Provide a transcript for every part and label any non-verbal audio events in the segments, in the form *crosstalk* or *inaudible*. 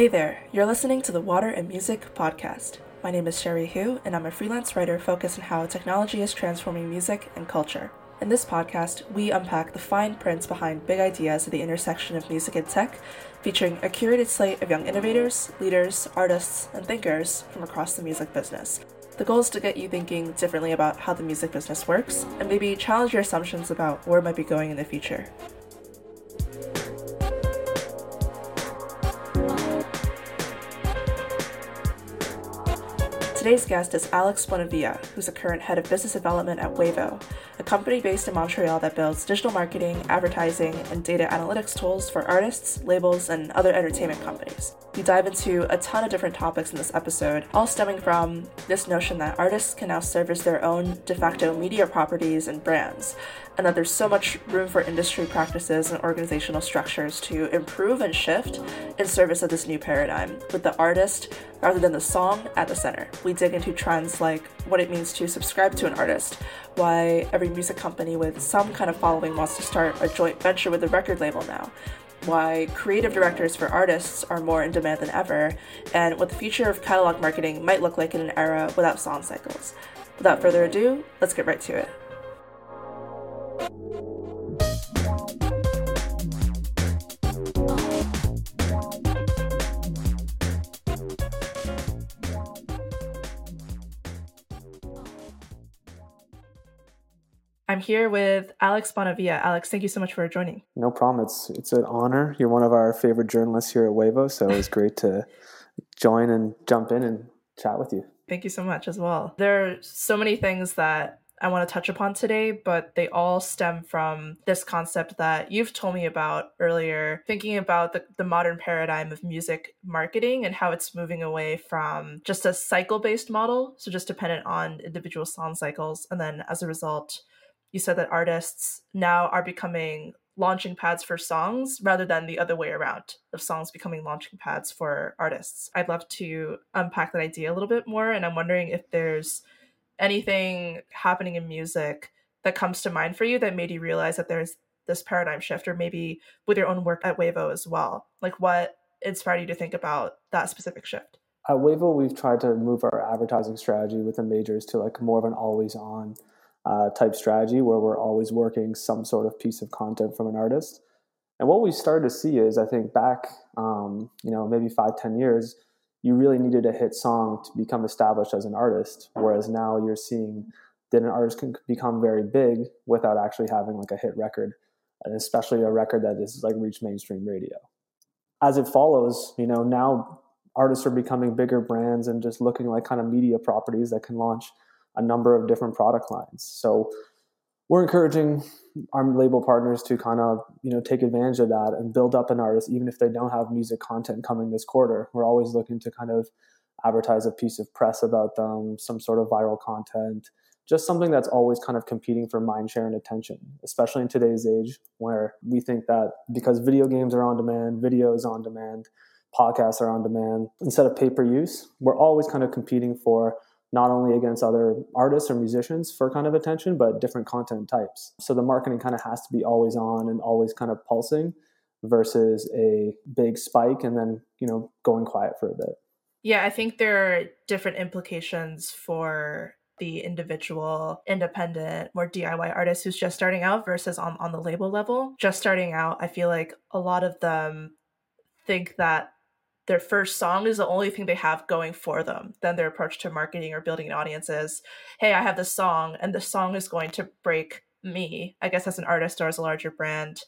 Hey there, you're listening to the Water and Music podcast. My name is Cherie Hu, and I'm a freelance writer focused on how technology is transforming music and culture. In this podcast, we unpack the fine prints behind big ideas at the intersection of music and tech, featuring a curated slate of young innovators, leaders, artists, and thinkers from across the music business. The goal is to get you thinking differently about how the music business works, and maybe challenge your assumptions about where it might be going in the future. Today's guest is Alex Bonavia, who's the current head of business development at Wavo, a company based in Montreal that builds digital marketing, advertising, and data analytics tools for artists, labels, and other entertainment companies. We dive into a ton of different topics in this episode, all stemming from this notion that artists can now service their own de facto media properties and brands, and that there's so much room for industry practices and organizational structures to improve and shift in service of this new paradigm, with the artist rather than the song at the center. We dig into trends like what it means to subscribe to an artist, why every music company with some kind of following wants to start a joint venture with a record label now, why creative directors for artists are more in demand than ever, and what the future of catalog marketing might look like in an era without song cycles. Without further ado, let's get right to it. I'm here with Alex Bonavia. Alex, thank you so much for joining. No problem. It's it's an honor. You're one of our favorite journalists here at Wavo, so it was *laughs* great to join and jump in and chat with you. Thank you so much as well. There are so many things that I want to touch upon today, but they all stem from this concept that you've told me about earlier, thinking about the, the modern paradigm of music marketing and how it's moving away from just a cycle based model, so just dependent on individual song cycles. And then as a result, you said that artists now are becoming launching pads for songs rather than the other way around of songs becoming launching pads for artists. I'd love to unpack that idea a little bit more and I'm wondering if there's anything happening in music that comes to mind for you that made you realize that there's this paradigm shift or maybe with your own work at Wavo as well. Like what inspired you to think about that specific shift? At Wavo, we've tried to move our advertising strategy with the majors to like more of an always on uh, type strategy where we're always working some sort of piece of content from an artist. And what we started to see is, I think back, um, you know, maybe five, ten years, you really needed a hit song to become established as an artist. Whereas now you're seeing that an artist can become very big without actually having like a hit record, and especially a record that is like reached mainstream radio. As it follows, you know, now artists are becoming bigger brands and just looking like kind of media properties that can launch a number of different product lines. So we're encouraging our label partners to kind of you know take advantage of that and build up an artist even if they don't have music content coming this quarter we're always looking to kind of advertise a piece of press about them some sort of viral content just something that's always kind of competing for mind share and attention especially in today's age where we think that because video games are on demand video is on demand podcasts are on demand instead of pay per use we're always kind of competing for not only against other artists or musicians for kind of attention, but different content types. So the marketing kind of has to be always on and always kind of pulsing versus a big spike and then, you know, going quiet for a bit. Yeah, I think there are different implications for the individual, independent, more DIY artist who's just starting out versus on, on the label level. Just starting out, I feel like a lot of them think that their first song is the only thing they have going for them. Then their approach to marketing or building an audience is, hey, I have this song, and the song is going to break me, I guess, as an artist or as a larger brand.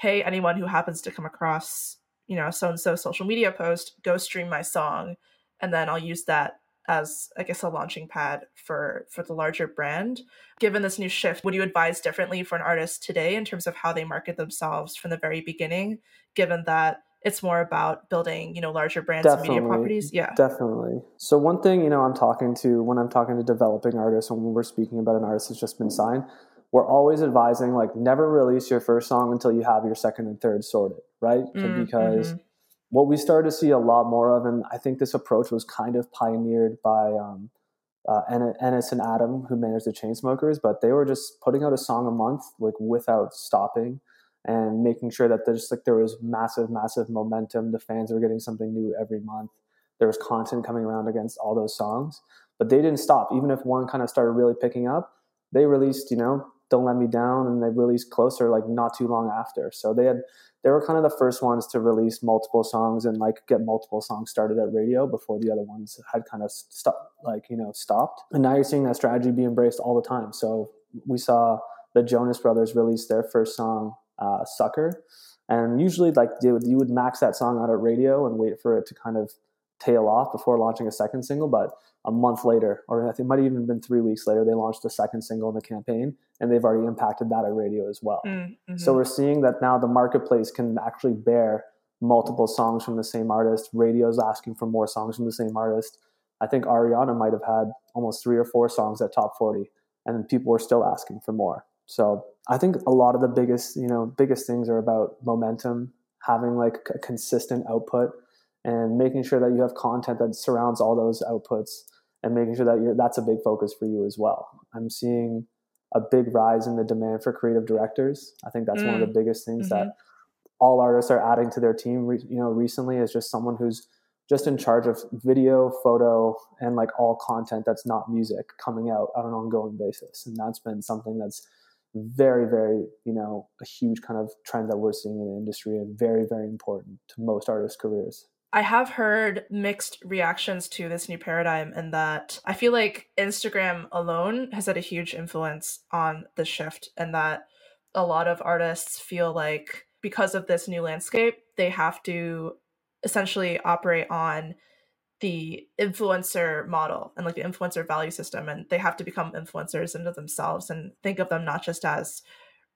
Hey, anyone who happens to come across, you know, so and so social media post, go stream my song. And then I'll use that as I guess a launching pad for for the larger brand. Given this new shift, would you advise differently for an artist today in terms of how they market themselves from the very beginning, given that it's more about building you know larger brands definitely, and media properties. Yeah. Definitely. So one thing you know i'm talking to when i'm talking to developing artists and when we're speaking about an artist that's just been signed we're always advising like never release your first song until you have your second and third sorted right? Mm, because mm-hmm. what we started to see a lot more of and i think this approach was kind of pioneered by um, uh, Ennis and Adam, who managed the Chainsmokers, but they were just putting out a song a month, like without stopping and making sure that there's like there was massive, massive momentum. The fans were getting something new every month. There was content coming around against all those songs, but they didn't stop. Even if one kind of started really picking up, they released, you know, "Don't Let Me Down," and they released "Closer" like not too long after. So they had they were kind of the first ones to release multiple songs and like get multiple songs started at radio before the other ones had kind of stopped, like you know, stopped. And now you're seeing that strategy be embraced all the time. So we saw the Jonas Brothers release their first song uh, Sucker. And usually, like you would max that song out at radio and wait for it to kind of tail off before launching a second single. But a month later, or I think it might have even been three weeks later, they launched a second single in the campaign, and they've already impacted that at radio as well. Mm-hmm. So we're seeing that now the marketplace can actually bear multiple songs from the same artist. Radio's asking for more songs from the same artist. I think Ariana might have had almost three or four songs at top 40, and people were still asking for more. So I think a lot of the biggest, you know, biggest things are about momentum, having like a consistent output and making sure that you have content that surrounds all those outputs and making sure that you're, that's a big focus for you as well. I'm seeing a big rise in the demand for creative directors. I think that's mm. one of the mm. biggest things mm-hmm. that all artists are adding to their team. You know, recently is just someone who's just in charge of video, photo, and like all content that's not music coming out on an ongoing basis. And that's been something that's very, very, you know, a huge kind of trend that we're seeing in the industry and very, very important to most artists' careers. I have heard mixed reactions to this new paradigm, and that I feel like Instagram alone has had a huge influence on the shift, and that a lot of artists feel like because of this new landscape, they have to essentially operate on the influencer model and like the influencer value system and they have to become influencers into themselves and think of them not just as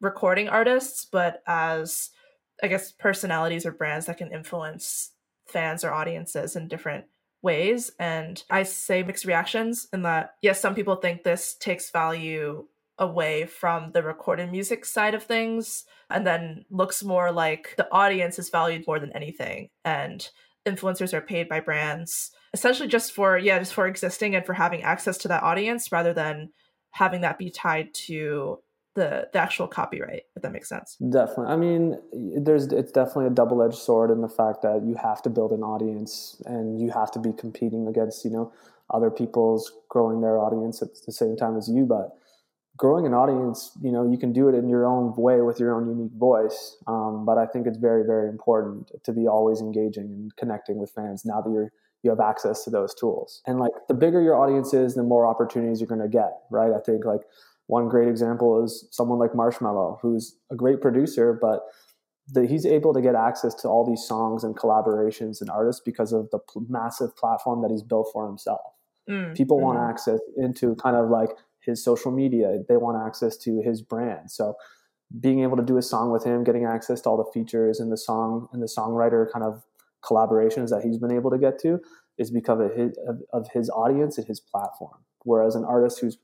recording artists but as i guess personalities or brands that can influence fans or audiences in different ways. And i say mixed reactions in that yes some people think this takes value away from the recorded music side of things and then looks more like the audience is valued more than anything. And influencers are paid by brands essentially just for yeah just for existing and for having access to that audience rather than having that be tied to the the actual copyright if that makes sense. Definitely. I mean there's it's definitely a double-edged sword in the fact that you have to build an audience and you have to be competing against you know other people's growing their audience at the same time as you. But growing an audience, you know, you can do it in your own way with your own unique voice. Um, but I think it's very, very important to be always engaging and connecting with fans now that you're you have access to those tools. And like the bigger your audience is, the more opportunities you're going to get, right? I think like one great example is someone like Marshmello, who's a great producer, but the, he's able to get access to all these songs and collaborations and artists because of the pl- massive platform that he's built for himself. Mm, People mm. want access into kind of like his social media. They want access to his brand. So being able to do a song with him, getting access to all the features and the song and the songwriter kind of collaborations that he's been able to get to is because of his, of, his audience and his platform. Whereas an artist who's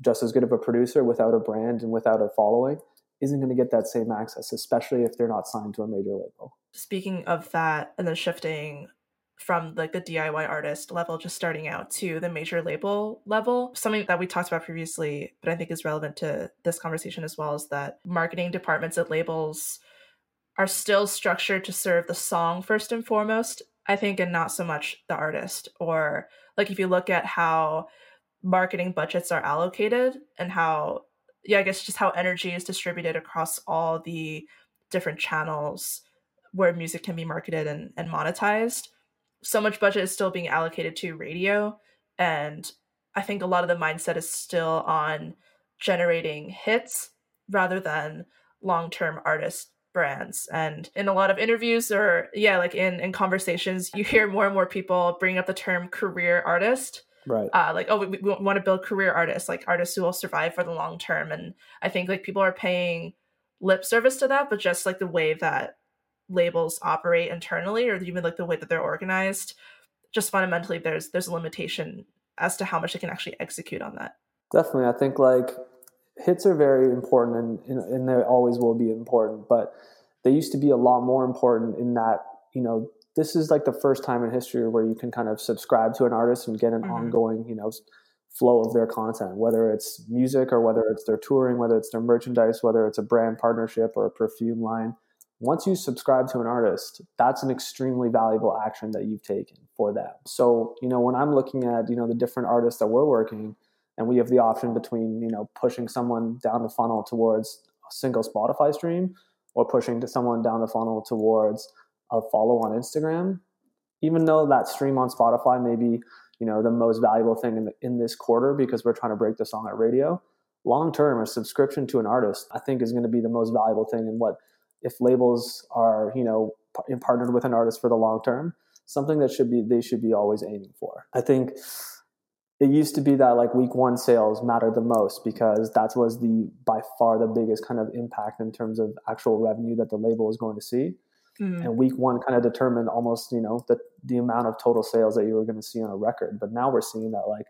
just as good of a producer without a brand and without a following isn't going to get that same access, especially if they're not signed to a major label. Speaking of that, and then shifting from like the DIY artist level, just starting out to the major label level. Something that we talked about previously, but I think is relevant to this conversation as well, is that marketing departments at labels are still structured to serve the song first and foremost, I think, and not so much the artist. Or like if you look at how marketing budgets are allocated and how, yeah, I guess just how energy is distributed across all the different channels where music can be marketed and, and monetized so much budget is still being allocated to radio and i think a lot of the mindset is still on generating hits rather than long-term artist brands. And in a lot of interviews or yeah like in in conversations you hear more and more people bring up the term career artist. Right. Uh, like oh we, we want to build career artists like artists who will survive for the long term. And i think like people are paying lip service to that but just like the way that labels operate internally or even like the way that they're organized just fundamentally there's there's a limitation as to how much they can actually execute on that. Definitely. I think like hits are very important and, and they always will be important but they used to be a lot more important in that you know this is like the first time in history where you can kind of subscribe to an artist and get an mm-hmm. ongoing you know flow of their content, whether it's music or whether it's their touring, whether it's their merchandise, whether it's a brand partnership or a perfume line. Once you subscribe to an artist, that's an extremely valuable action that you've taken for them. So, you know, when I'm looking at, you know, the different artists that we're working and we have the option between, you know, pushing someone down the funnel towards a single Spotify stream or pushing to someone down the funnel towards a follow on Instagram, even though that stream on Spotify may be you know the most valuable thing in, the, in this quarter because we're trying to break the song at radio long term a subscription to an artist i think is going to be the most valuable thing and what if labels are you know partnered with an artist for the long term something that should be they should be always aiming for. I think it used to be that like week one sales mattered the most because that was the by far the biggest kind of impact in terms of actual revenue that the label was going to see Mm. And week one kind of determined almost, you know, the, the amount of total sales that you were going to see on a record. But now we're seeing that like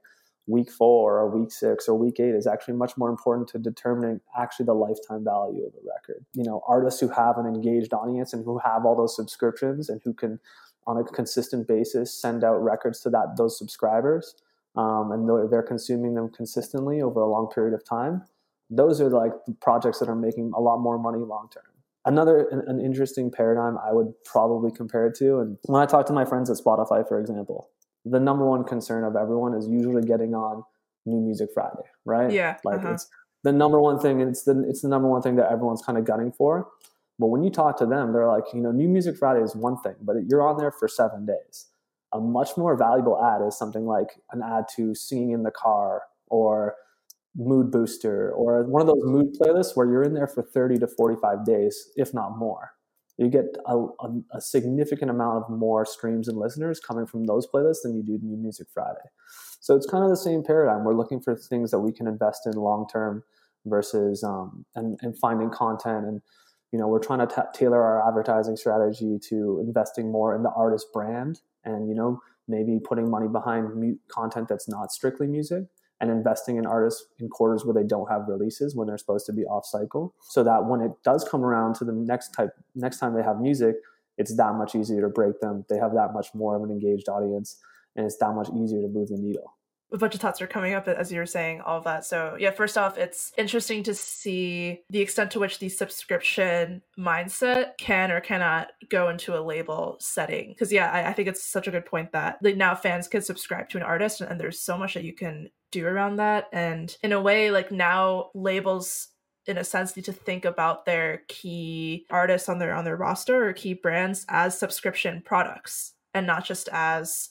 week four or week six or week eight is actually much more important to determining actually the lifetime value of a record. You know, artists who have an engaged audience and who have all those subscriptions and who can on a consistent basis send out records to that those subscribers um, and they're, they're consuming them consistently over a long period of time those are like the projects that are making a lot more money long term another an, an, interesting paradigm I would probably compare it to. And when I talk to my friends at Spotify, for example, the number one concern of everyone is usually getting on New Music Friday, right? Yeah, like uh-huh. it's the number one thing. It's the it's the number one thing that everyone's kind of gunning for. But when you talk to them, they're like, you know, New Music Friday is one thing, but you're on there for seven days. A much more valuable ad is something like an ad to singing in the car or mood booster or one of those mood playlists where you're in there for 30 to 45 days, if not more. You get a, a, a, significant amount of more streams and listeners coming from those playlists than you do New Music Friday. So it's kind of the same paradigm. We're looking for things that we can invest in long term versus um, and, and finding content and you know we're trying to t- tailor our advertising strategy to investing more in the artist brand and you know maybe putting money behind mu- content that's not strictly music and investing in artists in quarters where they don't have releases when they're supposed to be off cycle so that when it does come around to the next type next time they have music it's that much easier to break them. They have that much more of an engaged audience and it's that much easier to move the needle a bunch of thoughts are coming up as you were saying all of that. So yeah first off it's interesting to see the extent to which the subscription mindset can or cannot go into a label setting. Because yeah I, I, think it's such a good point that like, now fans can subscribe to an artist and, and there's so much that you can do around that. And in a way like now labels in a sense need to think about their key artists on their on their roster or key brands as subscription products and not just as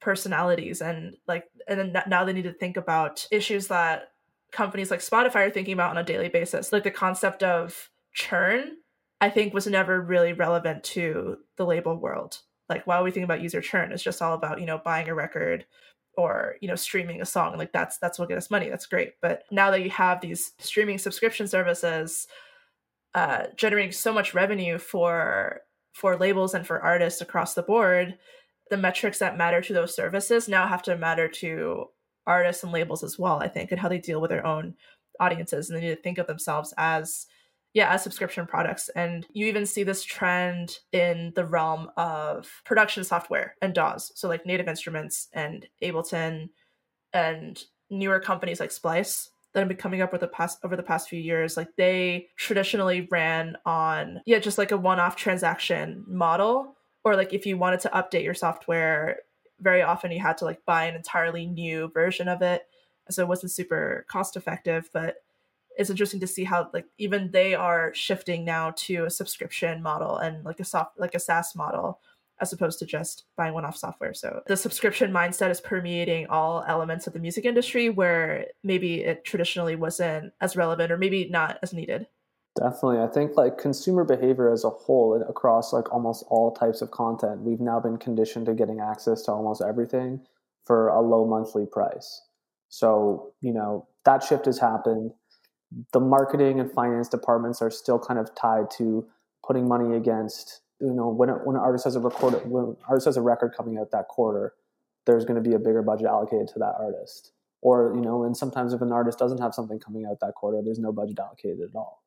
personalities and like and then now they need to think about issues that companies like Spotify are thinking about on a daily basis. Like the concept of churn I think was never really relevant to the label world. Like while we think about user churn it's just all about you know buying a record or you know streaming a song. Like that's that's what get us money. That's great. But now that you have these streaming subscription services uh, generating so much revenue for for labels and for artists across the board the metrics that matter to those services now have to matter to artists and labels as well i think and how they deal with their own audiences and they need to think of themselves as yeah as subscription products. And you even see this trend in the realm of production software and daws so like native instruments and ableton and newer companies like splice that have been coming up with the past over the past few years like they traditionally ran on yeah just like a one-off transaction model or like if you wanted to update your software very often you had to like buy an entirely new version of it so it wasn't super cost effective but it's interesting to see how like even they are shifting now to a subscription model and like a soft like a SaaS model as opposed to just buying one-off software. So the subscription mindset is permeating all elements of the music industry where maybe it traditionally wasn't as relevant or maybe not as needed. Definitely. I think like consumer behavior as a whole across like almost all types of content, we've now been conditioned to getting access to almost everything for a low monthly price. So, you know, that shift has happened. The marketing and finance departments are still kind of tied to putting money against, you know, when, when an artist has a record, when artist has a record coming out that quarter, there's going to be a bigger budget allocated to that artist. Or, you know, and sometimes if an artist doesn't have something coming out that quarter, there's no budget allocated at all.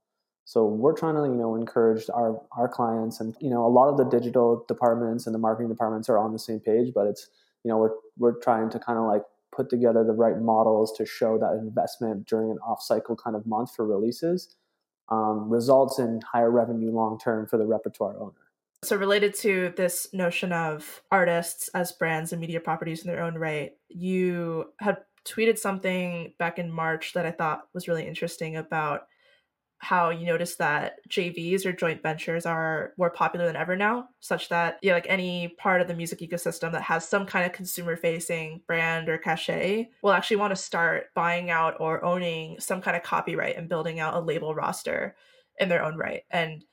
So we're trying to, you know, encourage our our clients, and you know, a lot of the digital departments and the marketing departments are on the same page, but it's, you know, we're we're trying to kind of like put together the right models to show that investment during an off cycle kind of month for releases um, results in higher revenue long term for the repertoire owner. So, related to this notion of artists as brands and media properties in their own right, you had tweeted something back in March that I thought was really interesting about how you notice that JVs or joint ventures are more popular than ever now, such that yeah, like any part of the music ecosystem that has some kind of consumer facing brand or cachet will actually want to start buying out or owning some kind of copyright and building out a label roster in their own right. And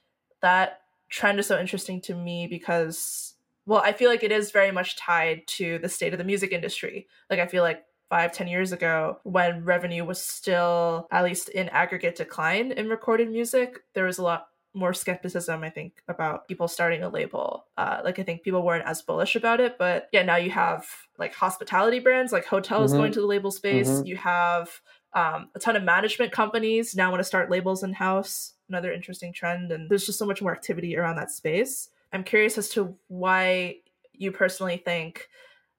that trend is so interesting to me because well, I feel like it is very much tied to the state of the music industry. Like I feel like five, ten years ago, when revenue was still, at least in aggregate, decline in recorded music, there was a lot more skepticism, I think, about people starting a label. Uh, like, I think people weren't as bullish about it. But yeah, now you have like hospitality brands, like hotels mm-hmm. going to the label space. Mm-hmm. You have um, a ton of management companies now want to start labels in house. Another interesting trend. And there's just so much more activity around that space. I'm curious as to why you personally think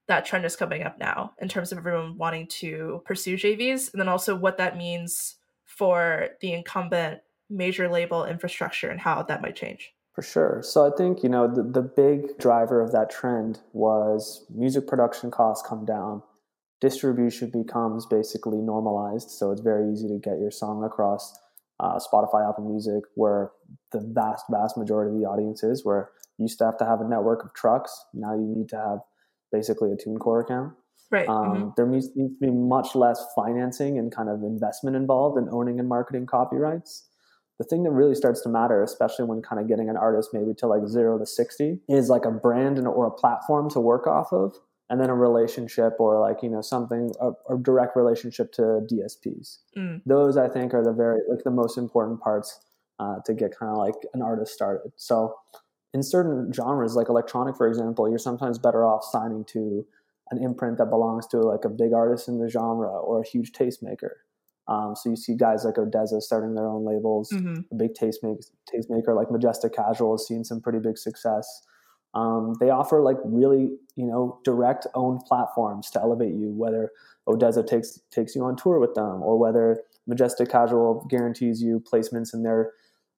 that trend is coming up now in terms of everyone wanting to pursue JVs, and then also what that means for the incumbent major label infrastructure and how that might change. For sure. So I think, you know, the, the big driver of that trend was music production costs come down, distribution becomes basically normalized. So it's very easy to get your song across uh, Spotify, Apple Music, where the vast, vast majority of the audience is, where you used to have to have a network of trucks. Now you need to have basically a TuneCore account. Right. Um, mm-hmm. There needs, needs to be much less financing and kind of investment involved in owning and marketing copyrights. The thing that really starts to matter, especially when kind of getting an artist maybe to like zero to 60, is like a brand and, or a platform to work off of, and then a relationship or like, you know, something, a, a direct relationship to DSPs. Mm. Those I think are the very, like the most important parts uh, to get kind of like an artist started. So, in certain genres, like electronic, for example, you're sometimes better off signing to an imprint that belongs to like a big artist in the genre or a huge tastemaker. Um, so you see guys like ODESZA starting their own labels. Mm-hmm. A big tastemaker, tastemaker like Majestic Casual has seen some pretty big success. Um, they offer like really you know direct owned platforms to elevate you. Whether ODESZA takes takes you on tour with them, or whether Majestic Casual guarantees you placements in their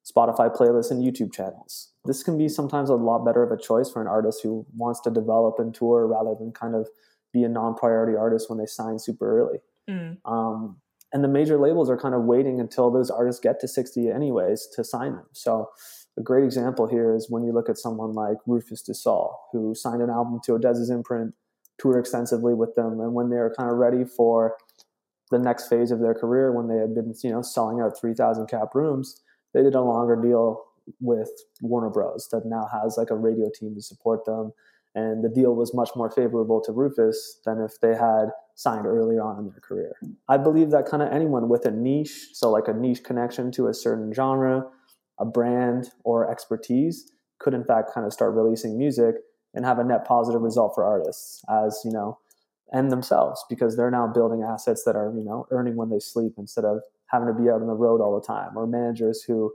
Spotify playlists and YouTube channels. This can be sometimes a lot better of a choice for an artist who wants to develop and tour rather than kind of be a non-priority artist when they sign super early. Mm. Um, and the major labels are kind of waiting until those artists get to 60 anyways to sign them. So a great example here is when you look at someone like Rufus Sol, who signed an album to ODESZA's imprint, toured extensively with them, and when they were kind of ready for the next phase of their career, when they had been, you know, selling out 3,000 cap rooms, they did a longer deal with Warner Bros. that now has like a radio team to support them. And the deal was much more favorable to Rufus than if they had signed earlier on in their career. I believe that kind of anyone with a niche, so like a niche connection to a certain genre, a brand, or expertise, could in fact kind of start releasing music and have a net positive result for artists as, you know, and themselves because they're now building assets that are, you know, earning when they sleep instead of having to be out on the road all the time, or managers who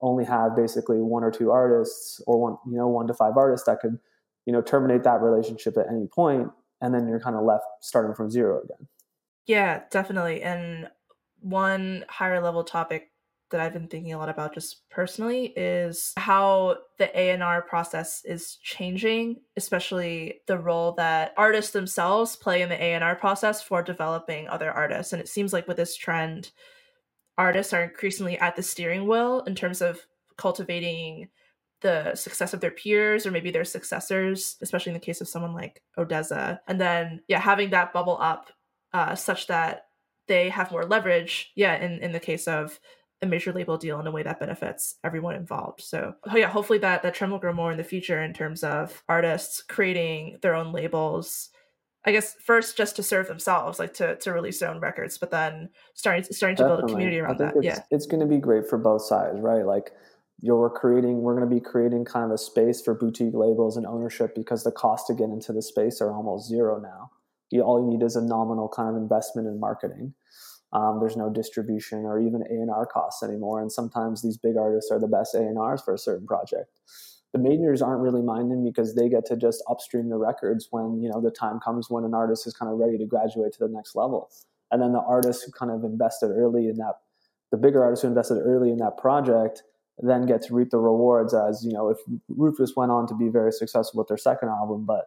only have basically one or two artists or one, you know, one to five artists that could, you know, terminate that relationship at any point, and then you're kind of left starting from zero again. Yeah, definitely. And one higher level topic that I've been thinking a lot about just personally is how the A&R process is changing, especially the role that artists themselves play in the A&R process for developing other artists. And it seems like with this trend, artists are increasingly at the steering wheel in terms of cultivating the success of their peers or maybe their successors, especially in the case of someone like ODESZA. And then, yeah, having that bubble up uh, such that they have more leverage, yeah, in, in the case of a major label deal in a way that benefits everyone involved. So, oh yeah, hopefully that that trend will grow more in the future in terms of artists creating their own labels I guess first just to serve themselves, like to to release their own records, but then starting starting to Definitely. build a community around that. It's, yeah, it's going to be great for both sides, right? Like you're creating, we're going to be creating kind of a space for boutique labels and ownership because the cost to get into the space are almost zero now. You, all you need is a nominal kind of investment in marketing. Um, there's no distribution or even A and R costs anymore, and sometimes these big artists are the best A and Rs for a certain project. The majors aren't really minding because they get to just upstream the records when you know the time comes when an artist is kind of ready to graduate to the next level. And then the artists who kind of invested early in that the bigger artists who invested early in that project then get to reap the rewards as you know if rufus went on to be very successful with their second album but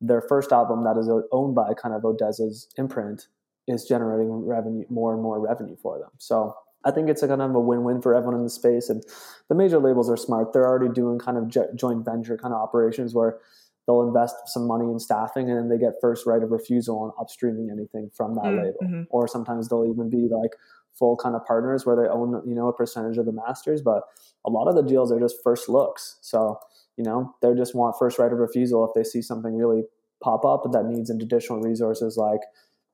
their first album that is owned by kind of ODESZA's imprint is generating revenue more and more revenue for them. So I think it's a kind of a win-win for everyone in the space. And the major labels are smart. They're already doing kind of joint venture kind of operations where they'll invest some money in staffing and then they get first right of refusal on upstreaming anything from that mm, label. Or sometimes they'll even be like full kind of partners where they own, you know, a percentage of the masters. But a lot of the deals are just first looks. So, you know, they just want first right of refusal if they see something really pop up that needs additional resources like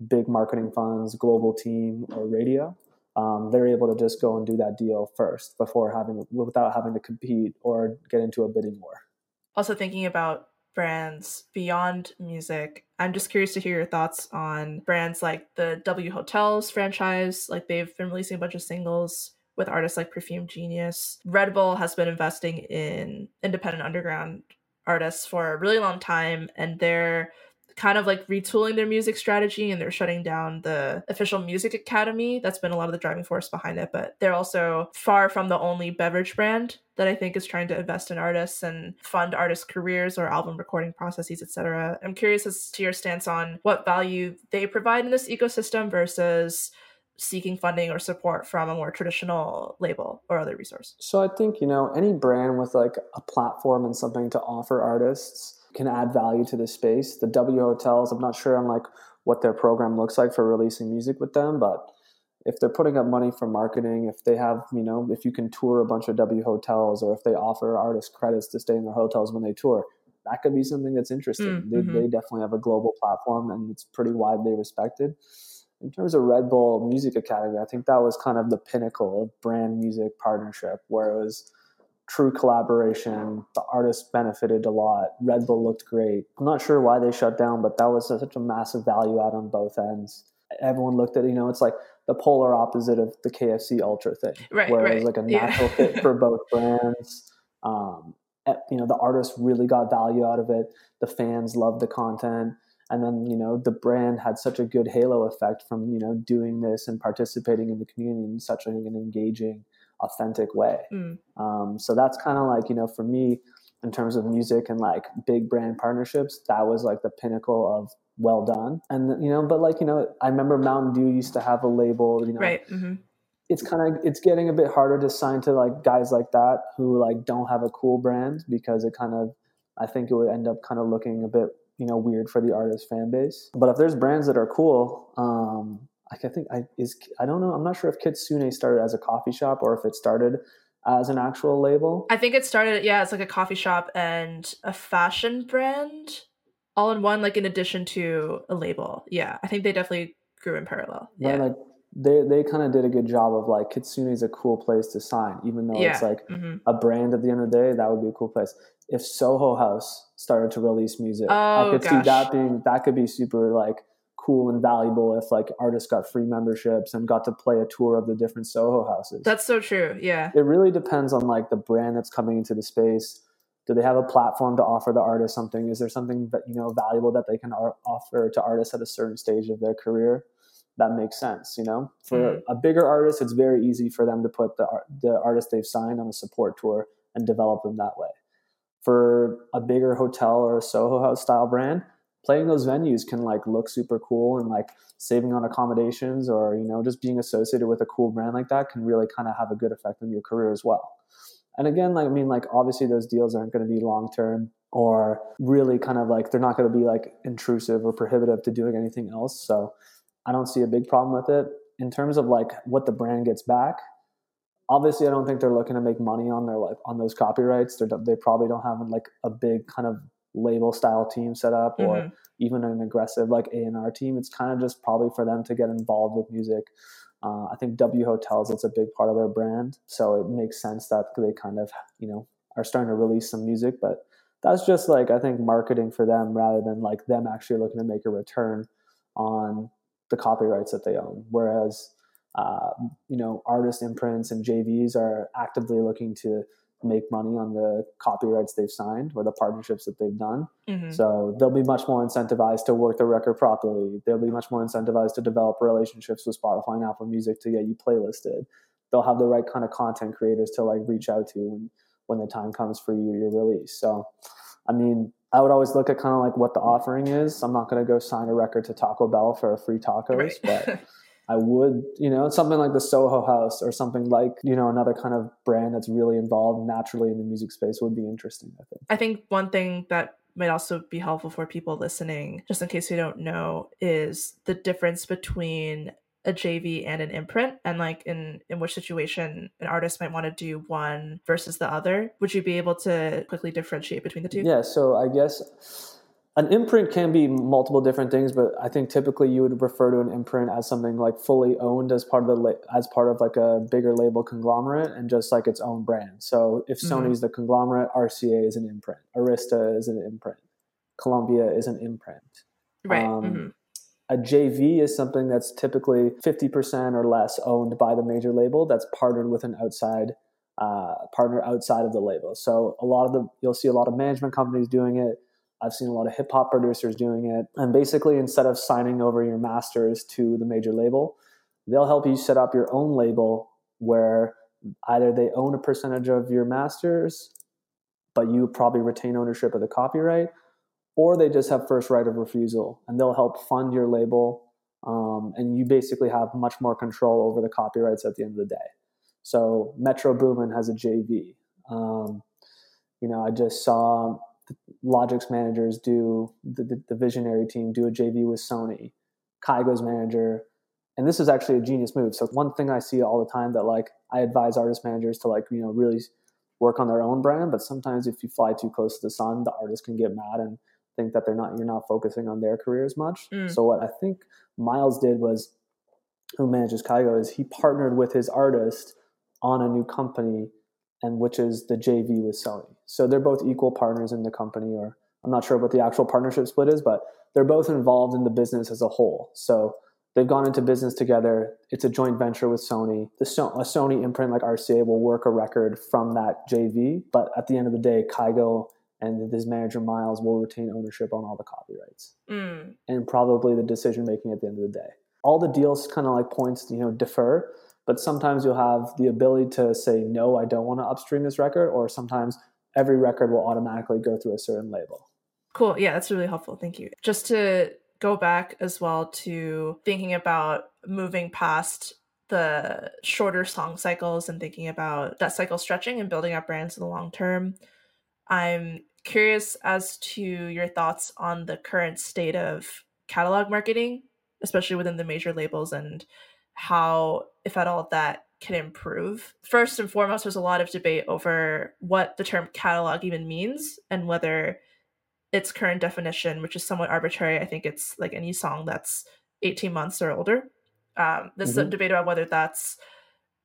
big marketing funds, global team, or radio um, they're able to just go and do that deal first before having without having to compete or get into a bidding war. Also, thinking about brands beyond music, I'm just curious to hear your thoughts on brands like the W Hotels franchise. Like they've been releasing a bunch of singles with artists like Perfume Genius. Red Bull has been investing in independent underground artists for a really long time, and they're kind of like retooling their music strategy and they're shutting down the official music academy. That's been a lot of the driving force behind it but they're also far from the only beverage brand that i think is trying to invest in artists and fund artists careers or album recording processes etc i'm curious as to your stance on what value they provide in this ecosystem versus seeking funding or support from a more traditional label or other resource. So i think you know any brand with like a platform and something to offer artists can add value to the space. The W hotels, I'm not sure on like what their program looks like for releasing music with them, but if they're putting up money for marketing, if they have, you know, if you can tour a bunch of W hotels or if they offer artists credits to stay in their hotels when they tour, that could be something that's interesting. Mm, mm-hmm. They, they definitely have a global platform and it's pretty widely respected. In terms of Red Bull Music Academy, I think that was kind of the pinnacle of brand music partnership where it was true collaboration. The artists benefited a lot. Red Bull looked great. I'm not sure why they shut down, but that was such a massive value add on both ends. Everyone looked at, you know, it's like the polar opposite of the KFC Ultra thing, right, where right. it was like a natural yeah. fit for *laughs* both brands. Um, eh, you know, the artists really got value out of it. The fans loved the content. And then, you know, the brand had such a good halo effect from, you know, doing this and participating in the community in such an engaging authentic way. Mm. Um, so that's kind of like, you know, for me, in terms of music and like big brand partnerships, that was like the pinnacle of well done. And, you know, but like, you know, I remember Mountain Dew used to have a label, you know, right. Mm-hmm. it's kind of, it's getting a bit harder to sign to like guys like that who like don't have a cool brand because it kind of, I think it would end up kind of looking a bit, you know, weird for the artist fan base. But if there's brands that are cool, um, I think I is I don't know. I'm not sure if Kitsune started as a coffee shop or if it started as an actual label. I think it started yeah, it's like a coffee shop and a fashion brand all in one like in addition to a label. Yeah, I think they definitely grew in parallel. Yeah. like they they kind of did a good job of like Kitsune is a cool place to sign even though yeah. it's like mm-hmm. a brand at the end of the day, that would be a cool place. If Soho House started to release music, oh, I could gosh. see that being that could be super like cool and valuable if like artists got free memberships and got to play a tour of the different Soho houses. That's so true. Yeah. It really depends on like the brand that's coming into the space. Do they have a platform to offer the artist something? Is there something that you know valuable that they can ar- offer to artists at a certain stage of their career? That makes sense, you know. For mm. a bigger artist, it's very easy for them to put the the artist they've signed on a support tour and develop them that way. For a bigger hotel or a Soho House style brand, playing those venues can like look super cool and like saving on accommodations or you know just being associated with a cool brand like that can really kind of have a good effect on your career as well. And again like i mean like obviously those deals aren't going to be long term or really kind of like they're not going to be like intrusive or prohibitive to doing anything else so i don't see a big problem with it. In terms of like what the brand gets back obviously i don't think they're looking to make money on their like on those copyrights. They're, they probably don't have like a big kind of label style team set up or mm-hmm. even an aggressive like A&R team. It's kind of just probably for them to get involved with music. Uh, I think W Hotels, it's a big part of their brand. So it makes sense that they kind of, you know, are starting to release some music. But that's just like, I think, marketing for them rather than like them actually looking to make a return on the copyrights that they own. Whereas, uh, you know, artist imprints and JVs are actively looking to make money on the copyrights they've signed or the partnerships that they've done. Mhm. So they'll be much more incentivized to work the record properly. They'll be much more incentivized to develop relationships with Spotify and Apple Music to get you playlisted. They'll have the right kind of content creators to like reach out to when when the time comes for you your release. So I mean, I would always look at kind of like what the offering is. I'm not going to go sign a record to Taco Bell for a free tacos, Right. but *laughs* I would, you know, something like the Soho House or something like, you know, another kind of brand that's really involved naturally in the music space would be interesting, I think. I think one thing that might also be helpful for people listening, just in case you don't know, is the difference between a JV and an imprint, and like in in which situation an artist might want to do one versus the other. Would you be able to quickly differentiate between the two? Yeah, so I guess an imprint can be multiple different things, but I think typically you would refer to an imprint as something like fully owned as part of the la- as part of like a bigger label conglomerate and just like its own brand. So if Mhm. Sony's the conglomerate, RCA is an imprint, Arista is an imprint, Columbia is an imprint. Right. Um, mhm. A JV is something that's typically 50% or less owned by the major label that's partnered with an outside uh, partner outside of the label. So a lot of the you'll see a lot of management companies doing it. I've seen a lot of hip hop producers doing it. And basically instead of signing over your masters to the major label, they'll help you set up your own label where either they own a percentage of your masters, but you probably retain ownership of the copyright, or they just have first right of refusal and they'll help fund your label um, and you basically have much more control over the copyrights at the end of the day so metro boomin has a jv um, you know i just saw logic's managers do the, the, the visionary team do a jv with sony kygo's manager and this is actually a genius move so one thing i see all the time that like i advise artist managers to like you know really work on their own brand but sometimes if you fly too close to the sun the artist can get mad and think that they're not you're not focusing on their career as much. Mm. So what I think Myles did was who manages Kygo is he partnered with his artist on a new company and which is the JV with Sony. So they're both equal partners in the company or I'm not sure what the actual partnership split is, but they're both involved in the business as a whole. So they've gone into business together. It's a joint venture with Sony. The so- a Sony imprint like RCA will work a record from that JV, but at the end of the day, Kygo and his manager Myles will retain ownership on all the copyrights Mm, and probably the decision making at the end of the day. All the deals kind of like points, you know, defer, but sometimes you'll have the ability to say no, I don't want to upstream this record, or sometimes every record will automatically go through a certain label. Cool. Yeah, that's really helpful. Thank you. Just to go back as well to thinking about moving past the shorter song cycles and thinking about that cycle stretching and building up brands in the long term. I'm curious as to your thoughts on the current state of catalog marketing, especially within the major labels, and how, if at all, that can improve. First and foremost, there's a lot of debate over what the term catalog even means and whether its current definition, which is somewhat arbitrary, I think it's like any song that's 18 months or older. Um, there's a Mhm. debate about whether that's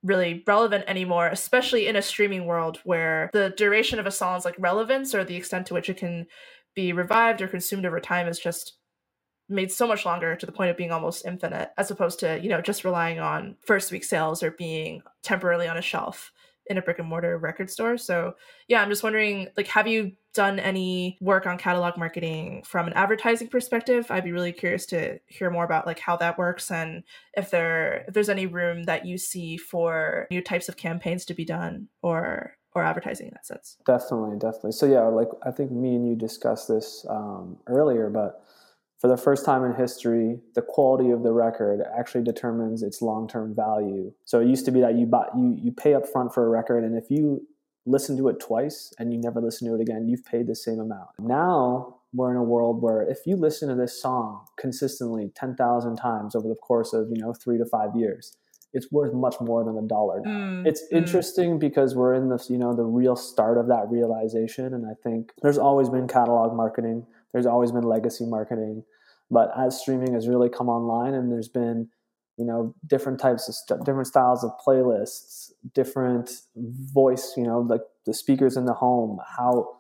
really relevant anymore, especially in a streaming world where the duration of a song's like relevance or the extent to which it can be revived or consumed over time is just made so much longer to the point of being almost infinite, as opposed to, you know, just relying on first week sales or being temporarily on a shelf in a brick and mortar record store. So yeah, I'm just wondering, like, have you done any work on catalog marketing from an advertising perspective? I'd be really curious to hear more about like how that works and if there if there's any room that you see for new types of campaigns to be done or or advertising in that sense. Definitely, definitely. So yeah, like I think me and you discussed this um, earlier, but for the first time in history, the quality of the record actually determines its long-term value. So it used to be that you buy you you pay up front for a record, and if you listen to it twice and you never listen to it again, you've paid the same amount. Now we're in a world where if you listen to this song consistently ten thousand times over the course of you know three to five years, it's worth much more than a dollar. Mm, It's mm. interesting because we're in this, you know, the real start of that realization. And I think there's always been catalog marketing, there's always been legacy marketing. But as streaming has really come online and there's been, you know, different types of st- different styles of playlists, different voice, you know, like the speakers in the home, how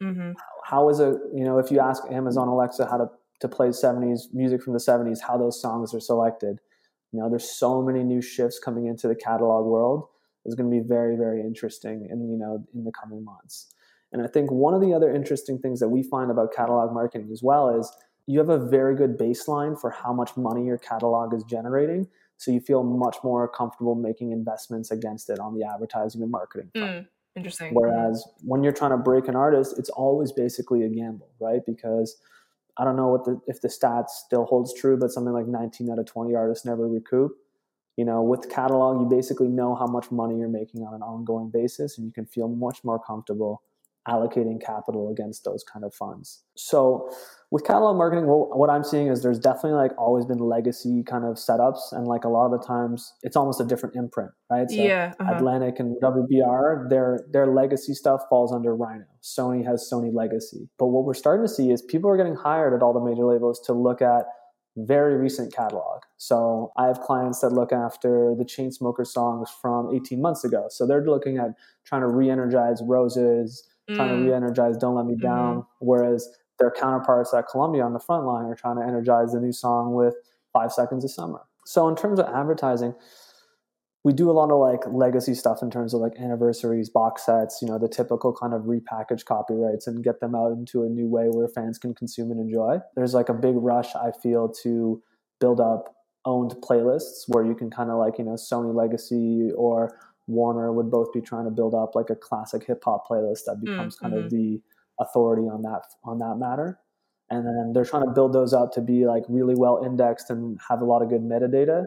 Mhm. how is it you know if you ask amazon alexa how to, to play 70s music from the 70s how those songs are selected you know there's so many new shifts coming into the catalog world is going to be very, very interesting in, you know, in the coming months. And I think one of the other interesting things that we find about catalog marketing as well is you have a very good baseline for how much money your catalog is generating. So you feel much more comfortable making investments against it on the advertising and marketing front. Mm, interesting. Whereas when you're trying to break an artist, it's always basically a gamble, right? Because I don't know what the if the stats still holds true, but something like 19 out of 20 artists never recoup. You know, with catalog, you basically know how much money you're making on an ongoing basis, and you can feel much more comfortable allocating capital against those kind of funds. So with catalog marketing, well, what I'm seeing is there's definitely like always been legacy kind of setups, and like a lot of the times it's almost a different imprint, right? So yeah. Uh-huh. Atlantic and WBR, their their legacy stuff falls under Rhino. Sony has Sony Legacy, but what we're starting to see is people are getting hired at all the major labels to look at very recent catalog. So I have clients that look after the Chainsmokers songs from 18 months ago. So they're looking at trying to re-energize Roses, mm. trying to mm. re-energize Don't Let Me mm-hmm. Down, mm-hmm. whereas their counterparts at Columbia on the front line are trying to energize the new song with Five Seconds of Summer. So in terms of advertising, we do a lot of like legacy stuff in terms of like anniversaries, box sets, you know, the typical kind of repackaged copyrights and get them out into a new way where fans can consume and enjoy. There's like a big rush, I feel, to build up owned playlists where you can kind of like, you know, Sony Legacy or Warner would both be trying to build up like a classic hip hop playlist that becomes mm-hmm. kind of the authority on that on that matter. And then they're trying to build those up to be like really well indexed and have a lot of good metadata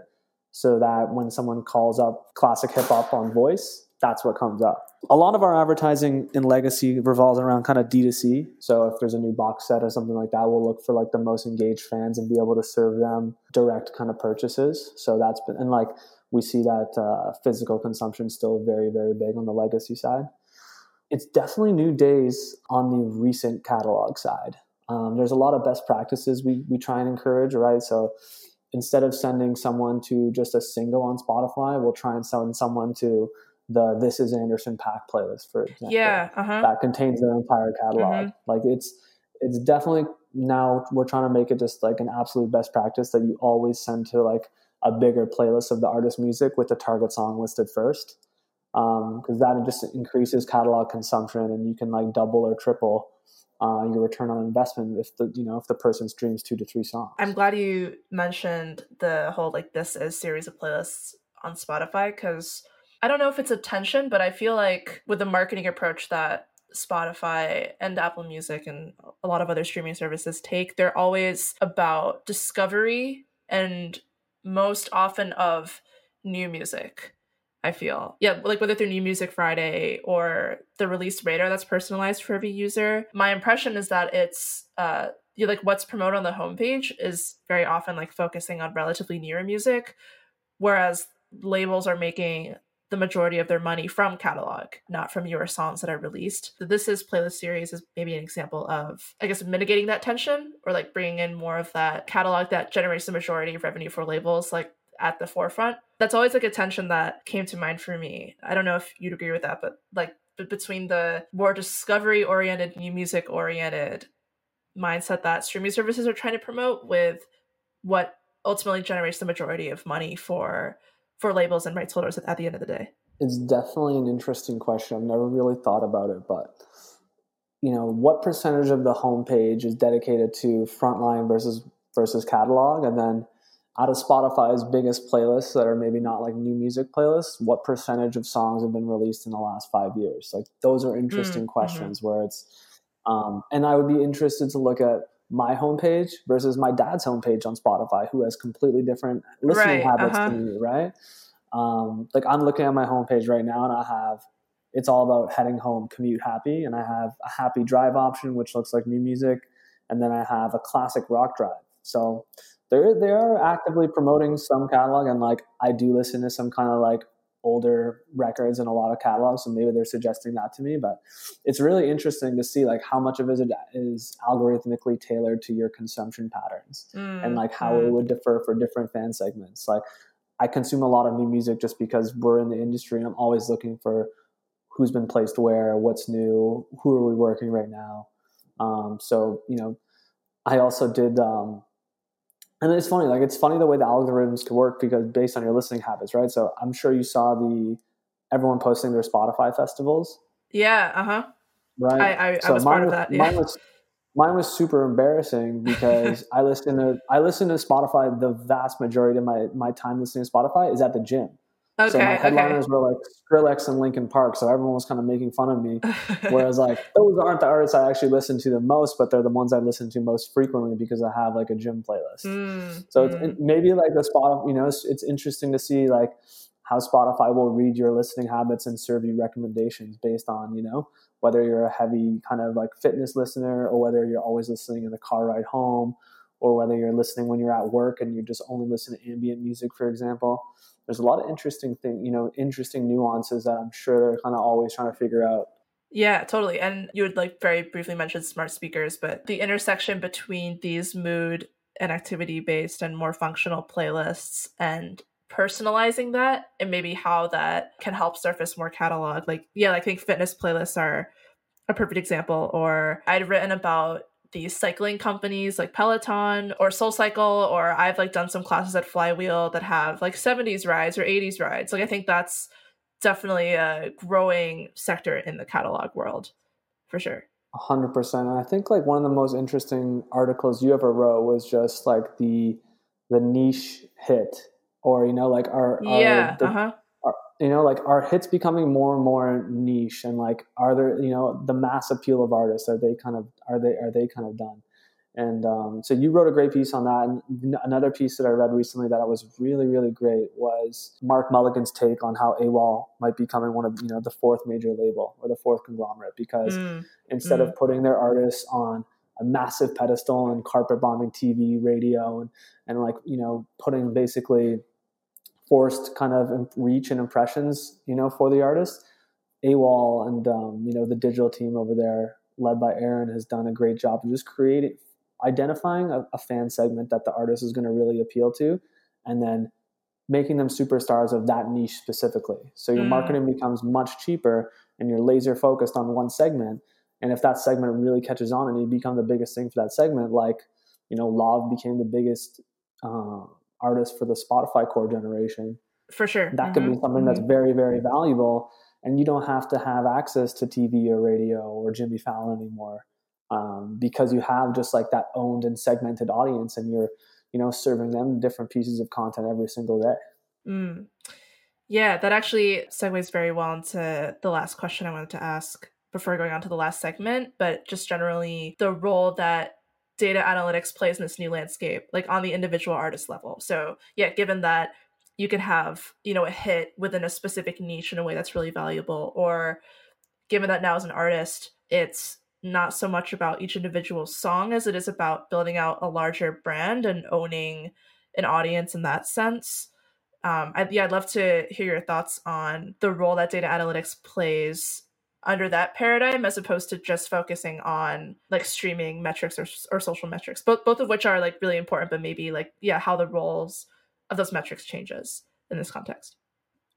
so that when someone calls up classic hip hop on voice, that's what comes up. A lot of our advertising in legacy revolves around kind of D2C. So if there's a new box set or something like that, we'll look for like the most engaged fans and be able to serve them direct kind of purchases. So that's been, and like we see that uh, physical consumption still very, very big on the legacy side. It's definitely new days on the recent catalog side. Um, there's a lot of best practices we, we try and encourage, right? So instead of sending someone to just a single on Spotify, we'll try and send someone to the This Is Anderson .Paak playlist, for example. Yeah, uh-huh. that contains their entire catalog. Mm-hmm. Like it's it's definitely now we're trying to make it just like an absolute best practice that you always send to like a bigger playlist of the artist music with the target song listed first because um, that just increases catalog consumption and you can like double or triple uh, your return on investment if the you know if the person streams two to three songs. I'm glad you mentioned the whole like this is series of playlists on Spotify because I don't know if it's a tension, but I feel like with the marketing approach that Spotify and Apple Music and a lot of other streaming services take, they're always about discovery and most often of new music. I feel. Yeah, like whether through New Music Friday or the release radar that's personalized for every user. My impression is that it's uh you like what's promoted on the homepage is very often like focusing on relatively newer music, whereas labels are making the majority of their money from catalog, not from your songs that are released. This is playlist series is maybe an example of, I guess, mitigating that tension or like bringing in more of that catalog that generates the majority of revenue for labels. Like at the forefront. That's always like a tension that came to mind for me. I don't know if you'd agree with that, but like between the more discovery oriented, new music oriented mindset that streaming services are trying to promote with what ultimately generates the majority of money for for labels and rights holders at the end of the day. It's definitely an interesting question. I've never really thought about it, but you know, what percentage of the homepage is dedicated to frontline versus versus catalog, and then out of Spotify's biggest playlists that are maybe not like new music playlists, what percentage of songs have been released in the last five years? Like those are interesting mm, mm-hmm. questions where it's, um, and I would be interested to look at my homepage versus my dad's homepage on Spotify, who has completely different listening right, habits uh-huh. than me, right? Um, like I'm looking at my homepage right now and I have, it's all about heading home, commute happy, and I have a happy drive option, which looks like new music, and then I have a classic rock drive. So they're they are actively promoting some catalog and like I do listen to some kind of like older records and a lot of catalogs so maybe they're suggesting that to me but it's really interesting to see like how much of it is algorithmically tailored to your consumption patterns mm, and like how mm. it would differ for different fan segments like i consume a lot of new music just because we're in the industry and i'm always looking for who's been placed where what's new who are we working right now um, so you know i also did um, and it's funny, like it's funny the way the algorithms can work because based on your listening habits, right? So I'm sure you saw the everyone posting their Spotify festivals. Yeah. Uh huh. Right. I, I, so I was part of that. Yeah. Mine was mine was super embarrassing because *laughs* I listen to I listen to Spotify. The vast majority of my my time listening to Spotify is at the gym. Okay, so my headliners okay. were like Skrillex and Linkin Park, so everyone was kind of making fun of me. *laughs* Whereas like those aren't the artists I actually listen to the most, but they're the ones I listen to most frequently because I have like a gym playlist. Mm, so mm. it's maybe like the spot, you know, it's, it's interesting to see like how Spotify will read your listening habits and serve you recommendations based on you know whether you're a heavy kind of like fitness listener or whether you're always listening in the car ride home or whether you're listening when you're at work and you just only listen to ambient music, for example. There's a lot of interesting thing, you know, interesting nuances that I'm sure they're kind of always trying to figure out. Yeah, totally. And you would like very briefly mention smart speakers, but the intersection between these mood and activity based and more functional playlists and personalizing that and maybe how that can help surface more catalog. Like, yeah, I think fitness playlists are a perfect example. Or I'd written about these cycling companies like Peloton or Soul Cycle, or I've like done some classes at Flywheel that have like 70s rides or 80s rides. Like I think that's definitely a growing sector in the catalog world for sure. 100% and i think like one of the most interesting articles you ever wrote was just like the the niche hit or you know like our yeah our, the, uh-huh our, you know like are hits becoming more and more niche and like are there you know the mass appeal of artists are they kind of are they are they kind of done and um, so you wrote a great piece on that and another piece that i read recently that was really really great was mark mulligan's take on how AWAL might be becoming one of you know the fourth major label or the fourth conglomerate because mm. instead mm. of putting their artists on a massive pedestal and carpet bombing tv radio and and like you know putting basically forced kind of reach and impressions, you know, for the artist. AWAL and um, you know the digital team over there, led by Aaron, has done a great job of just creating, identifying a, a fan segment that the artist is going to really appeal to, and then making them superstars of that niche specifically. So your mm. marketing becomes much cheaper, and you're laser focused on one segment. And if that segment really catches on and you become the biggest thing for that segment, like you know, Lauv became the biggest. Uh, artist for the Spotify core generation. For sure. That mm-hmm. could be something mm-hmm. that's very, very valuable. And you don't have to have access to TV or radio or Jimmy Fallon anymore um, because you have just like that owned and segmented audience and you're, you know, serving them different pieces of content every single day. Mm. Yeah, that actually segues very well into the last question I wanted to ask before going on to the last segment, but just generally the role that data analytics plays in this new landscape, like on the individual artist level. So, yeah, given that you can have, you know, a hit within a specific niche in a way that's really valuable, or given that now as an artist, it's not so much about each individual song as it is about building out a larger brand and owning an audience in that sense. Um, I'd, yeah, I'd love to hear your thoughts on the role that data analytics plays under that paradigm as opposed to just focusing on like streaming metrics or, or social metrics. Both both of which are like really important but maybe like yeah how the roles of those metrics changes in this context.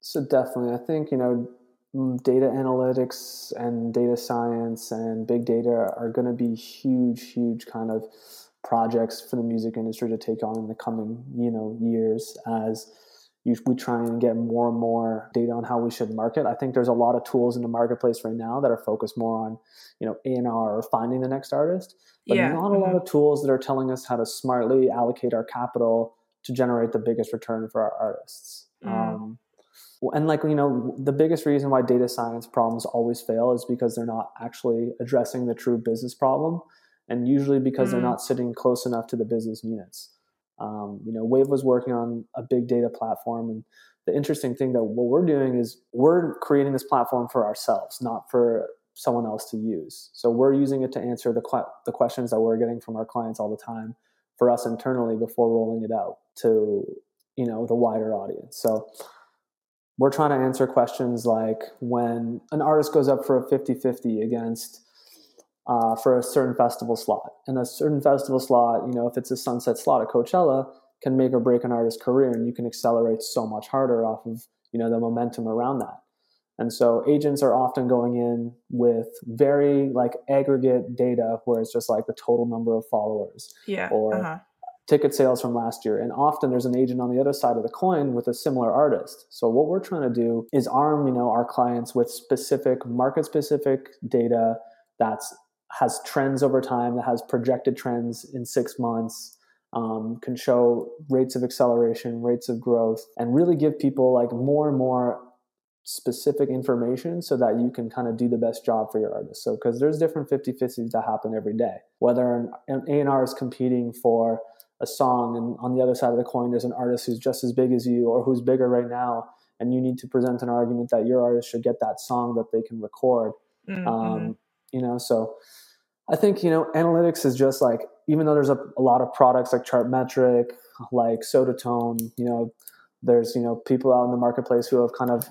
So definitely. I think you know data analytics and data science and big data are going to be huge huge kind of projects for the music industry to take on in the coming you know years as you, we try and get more and more data on how we should market. I think there's a lot of tools in the marketplace right now that are focused more on, you know, A&R or finding the next artist, but yeah. not a lot of tools that are telling us how to smartly allocate our capital to generate the biggest return for our artists. Mm. Um, and like you know the biggest reason why data science problems always fail is because they're not actually addressing the true business problem and usually because mm. they're not sitting close enough to the business units um, you know, Wavo was working on a big data platform, and the interesting thing that what we're doing is we're creating this platform for ourselves, not for someone else to use. So we're using it to answer the the questions that we're getting from our clients all the time for us internally before rolling it out to you know the wider audience. So we're trying to answer questions like when an artist goes up for a 50-50 against uh, for a certain festival slot. And a certain festival slot, you know, if it's a sunset slot at Coachella, can make or break an artist's career, and you can accelerate so much harder off of you know the momentum around that. And so agents are often going in with very like aggregate data where it's just like the total number of followers. Yeah. Or uh-huh. ticket sales from last year. And often there's an agent on the other side of the coin with a similar artist. So what we're trying to do is arm, you know, our clients with specific market specific data that's has trends over time, that has projected trends in six months, um, can show rates of acceleration, rates of growth, and really give people like more and more specific information so that you can kind of do the best job for your artist. So, because there's different 50 50s that happen every day, whether an A&R is competing for a song and on the other side of the coin there's an artist who's just as big as you or who's bigger right now and you need to present an argument that your artist should get that song that they can record mm-hmm. um, you know? So i think you know analytics is just like even though there's a, a lot of products like chartmetric like sodatone you know there's you know people out in the marketplace who have kind of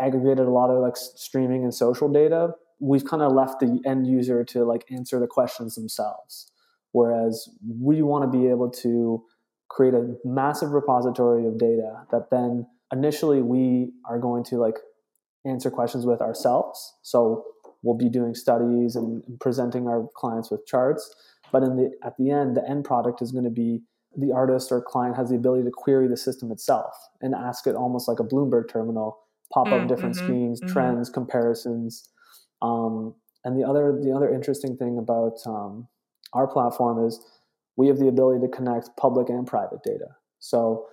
aggregated a lot of like streaming and social data. We've kind of left the end user to like answer the questions themselves. Whereas we want to be able to create a massive repository of data that then initially we are going to like answer questions with ourselves. So we'll be doing studies and presenting our clients with charts. But in the at the end, the end product is going to be the artist or client has the ability to query the system itself and ask it almost like a Bloomberg terminal, pop up mm, different mm-hmm, screens, mm-hmm. trends, comparisons. Um, and the other the other interesting thing about um, our platform is we have the ability to connect public and private data. So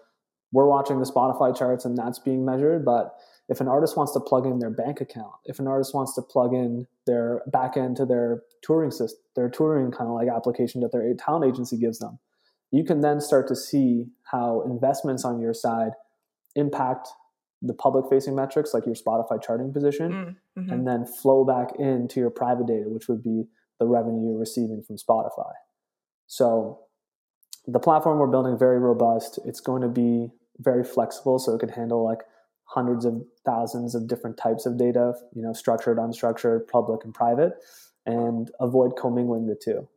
we're watching the Spotify charts and that's being measured, but if an artist wants to plug in their bank account, if an artist wants to plug in their back end to their touring system, their touring kind of like application that their talent agency gives them, you can then start to see how investments on your side impact the public facing metrics like your Spotify charting position mm, mm-hmm. and then flow back into your private data, which would be the revenue you're receiving from Spotify. So the platform we're building very robust. It's going to be very flexible, so it can handle like hundreds of thousands of different types of data, you know, structured, unstructured, public, and private, and avoid commingling the two.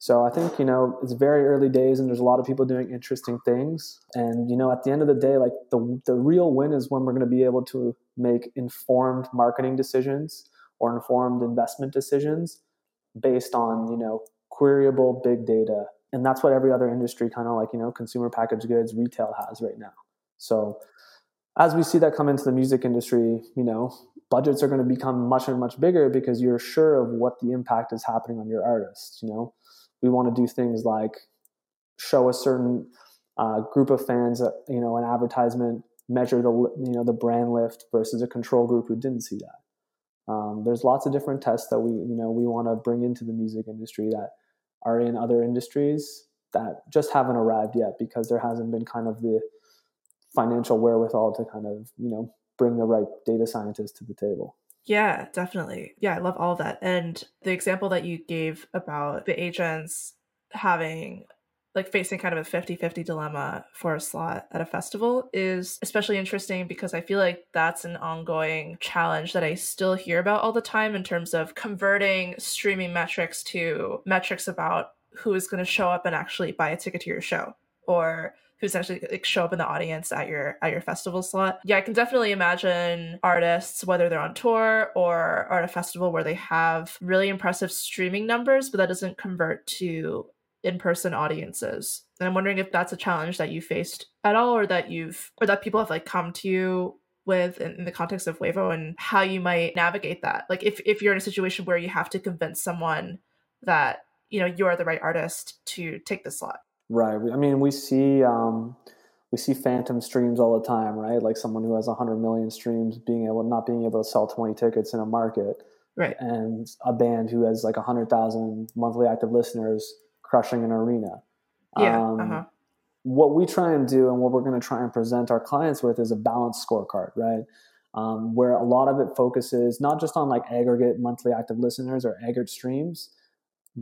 So I think you know it's very early days, and there's a lot of people doing interesting things. And you know, at the end of the day, like the the real win is when we're going to be able to make informed marketing decisions or informed investment decisions based on you know queryable big data and that's what every other industry kind of like you know consumer packaged goods retail has right now so as we see that come into the music industry you know budgets are going to become much and much bigger because you're sure of what the impact is happening on your artists you know? We want to do things like show a certain uh, group of fans uh, you know an advertisement measure the you know the brand lift versus a control group who didn't see that. Um, there's lots of different tests that we you know we want to bring into the music industry that are in other industries that just haven't arrived yet because there hasn't been kind of the financial wherewithal to kind of you know bring the right data scientists to the table. Yeah definitely. Yeah i love all of that. And the example that you gave about the agents having like facing kind of a 50-50 dilemma for a slot at a festival is especially interesting because I feel like that's an ongoing challenge that I still hear about all the time in terms of converting streaming metrics to metrics about who is going to show up and actually buy a ticket to your show or who's essentially like show up in the audience at your at your festival slot. Yeah, I can definitely imagine artists whether they're on tour or are at a festival where they have really impressive streaming numbers, but that doesn't convert to in-person audiences. And i'm wondering if that's a challenge that you faced at all or that you've or that people have like come to you with in, the context of Wavo and how you might navigate that. Like if, if you're in a situation where you have to convince someone that you know you're the right artist to take the slot right i mean we see um we see phantom streams all the time right like someone who has 100 million streams being able not being able to sell 20 tickets in a market right and a band who has like 100000 monthly active listeners crushing an arena. Yeah. Um, uh-huh. What we try and do, and what we're going to try and present our clients with, is a balanced scorecard, right? Um, where a lot of it focuses not just on like aggregate monthly active listeners or aggregate streams,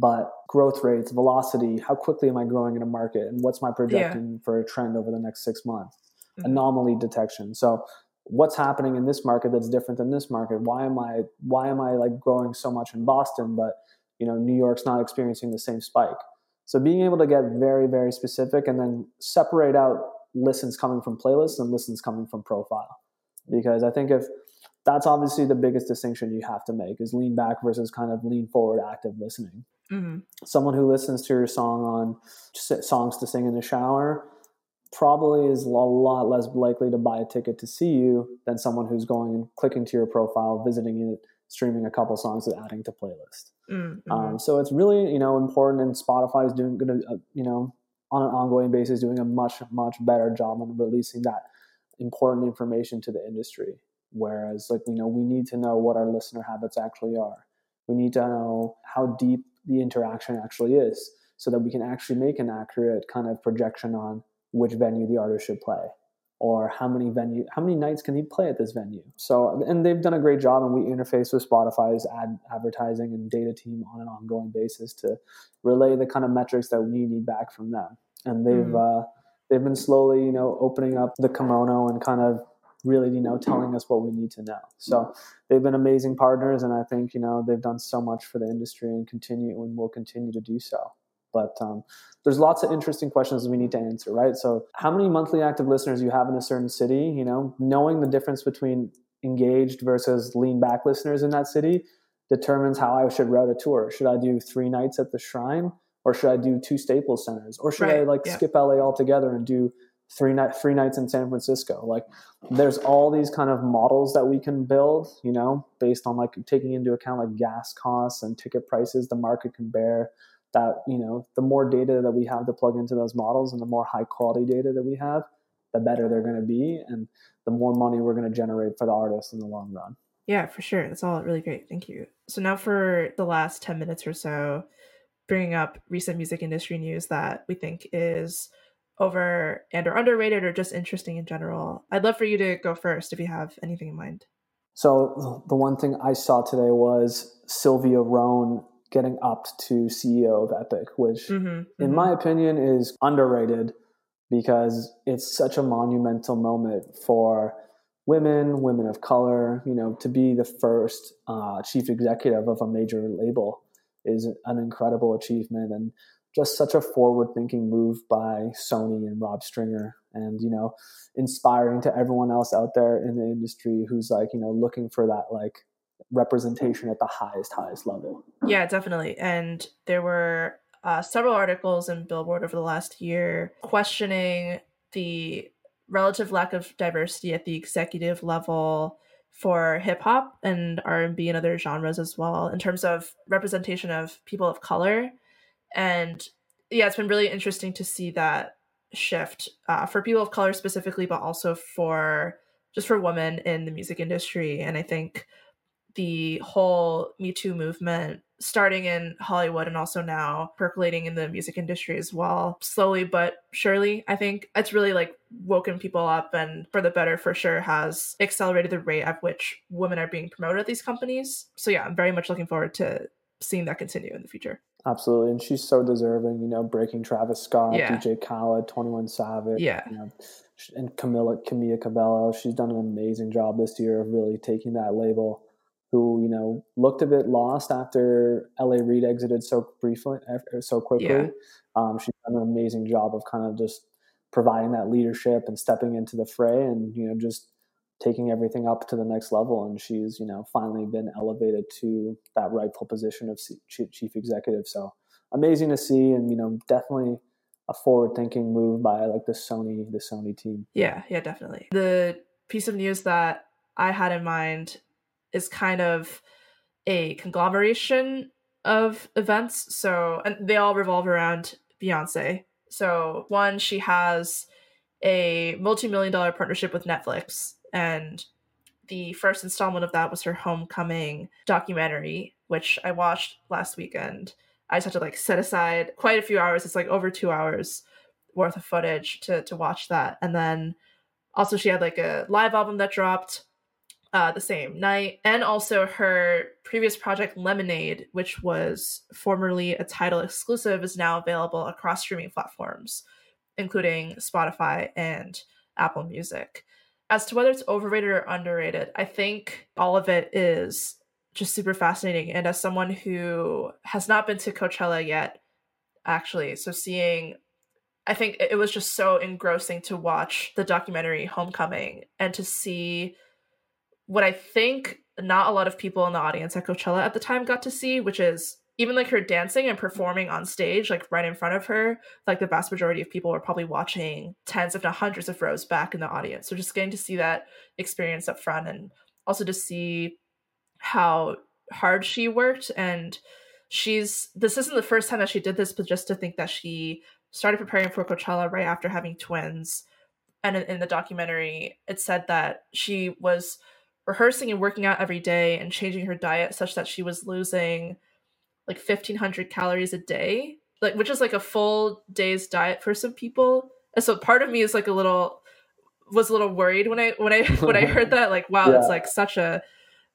but growth rates, velocity, how quickly am I growing in a market, and what's my projecting yeah. for a trend over the next six months, mm-hmm. anomaly detection. So what's happening in this market that's different than this market? Why am I why am I like growing so much in Boston, but you know New York's not experiencing the same spike? So being able to get very, very specific and then separate out listens coming from playlists and listens coming from profile. Because I think if that's obviously the biggest distinction you have to make is lean back versus kind of lean forward active listening. Mm-hmm. Someone who listens to your song on songs to sing in the shower probably is a lot less likely to buy a ticket to see you than someone who's going and clicking to your profile, visiting it, streaming a couple songs, and adding to playlist. Mm-hmm. Um, so it's really you know important, and Spotify is doing good, uh, you know, on an ongoing basis, doing a much much better job on releasing that important information to the industry. Whereas, like you know, we need to know what our listener habits actually are. We need to know how deep the interaction actually is, so that we can actually make an accurate kind of projection on which venue the artist should play or how many venue how many nights can he play at this venue so and they've done a great job and we interface with spotify's ad advertising and data team on an ongoing basis to relay the kind of metrics that we need back from them and they've mm. uh, they've been slowly you know opening up the kimono and kind of really you know telling us what we need to know so they've been amazing partners and i think you know they've done so much for the industry and continue and will continue to do so but um, there's lots of interesting questions we need to answer, right? So, how many monthly active listeners you have in a certain city? You know, knowing the difference between engaged versus lean back listeners in that city determines how I should route a tour. Should I do three nights at the shrine, or should I do two Staples centers, or should right. I like yeah. skip LA altogether and do three night three nights in San Francisco. Like there's all these kind of models that we can build, you know, based on like taking into account like gas costs and ticket prices the market can bear, that you know the more data that we have to plug into those models and the more high quality data that we have the better they're going to be and the more money we're going to generate for the artists in the long run. Yeah for sure. That's all really great. Thank you. So now for the last 10 minutes or so bringing up recent music industry news that we think is over and or underrated or just interesting in general i'd love for you to go first if you have anything in mind so the one thing i saw today was sylvia rhone getting upped to CEO of Epic, which, mm-hmm, mm-hmm. in my opinion, is underrated because it's such a monumental moment for women, women of color. You know, to be the first uh, chief executive of a major label is an incredible achievement and just such a forward-thinking move by Sony and Rob Stringer, and you know, inspiring to everyone else out there in the industry who's like, you know, looking for that like representation at the highest highest level. Yeah definitely. And there were uh, several articles in billboard over the last year questioning the relative lack of diversity at the executive level for hip hop and R&B and other genres as well in terms of representation of people of color and yeah it's been really interesting to see that shift uh, for people of color specifically but also for just for women in the music industry and I think the whole Me Too movement starting in Hollywood and also now percolating in the music industry as well. Slowly but surely, I think it's really like woken people up and for the better for sure has accelerated the rate at which women are being promoted at these companies. So yeah, I'm very much looking forward to seeing that continue in the future. Absolutely. And she's so deserving, you know, breaking Travis Scott, yeah. DJ Khaled, 21 Savage. Yeah. You know, and Camila Camila Cabello. She's done an amazing job this year of really taking that label who you know looked a bit lost after L.A. Reid exited so briefly, so quickly. Yeah. Um, she's done an amazing job of kind of just providing that leadership and stepping into the fray, and you know just taking everything up to the next level. And she's you know finally been elevated to that rightful position of chief executive. So amazing to see, and you know definitely a forward-thinking move by like the Sony the Sony team. Yeah, yeah, definitely. The piece of news that I had in mind is kind of a conglomeration of events. So, and they all revolve around Beyonce. So, one, she has a multi million dollar partnership with Netflix. And the first installment of that was her homecoming documentary, which I watched last weekend. I just had to like set aside quite a few hours. It's like over two hours worth of footage to, to watch that. And then also she had like a live album that dropped uh, the same night, and also her previous project Lemonade, which was formerly a Tidal exclusive, is now available across streaming platforms, including Spotify and Apple Music. As to whether it's overrated or underrated, I think all of it is just super fascinating. And as someone who has not been to Coachella yet, actually, so seeing I think it was just so engrossing to watch the documentary Homecoming and to see what I think not a lot of people in the audience at Coachella at the time got to see, which is even like her dancing and performing on stage, like right in front of her, like the vast majority of people were probably watching tens, if not hundreds of rows back in the audience. So just getting to see that experience up front and also to see how hard she worked and she's this isn't the first time that she did this, but just to think that she started preparing for Coachella right after having twins. And in, in the documentary, it said that she was rehearsing and working out every day and changing her diet such that she was losing like 1500 calories a day like which is like a full day's diet for some people. And so part of me is like a little was a little worried when i when i *laughs* when i heard that like wow yeah. it's like such a